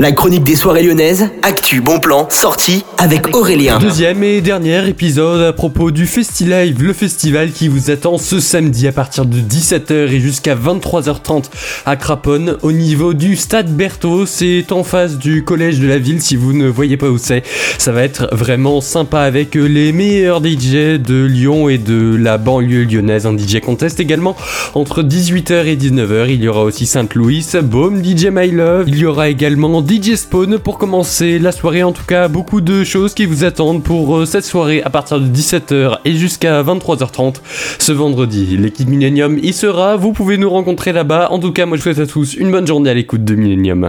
La chronique des soirées lyonnaises, actu, bon plan, sortie avec Aurélien. Deuxième et dernier épisode à propos du FestiLive, le festival qui vous attend ce samedi à partir de 17h et jusqu'à 23h30 à Craponne au niveau du stade Berthaud. C'est en face du collège de la ville si vous ne voyez pas où c'est. Ça va être vraiment sympa avec les meilleurs DJ de Lyon et de la banlieue lyonnaise. Un DJ contest également entre 18h et 19h. Il y aura aussi Sainte-Louis, Baume, DJ My Love. Il y aura également DJ Spawn pour commencer la soirée. En tout cas, beaucoup de choses qui vous attendent pour euh, cette soirée à partir de 17h et jusqu'à 23h30 ce vendredi. L'équipe Millennium y sera. Vous pouvez nous rencontrer là-bas. En tout cas, moi je souhaite à tous une bonne journée à l'écoute de Millennium.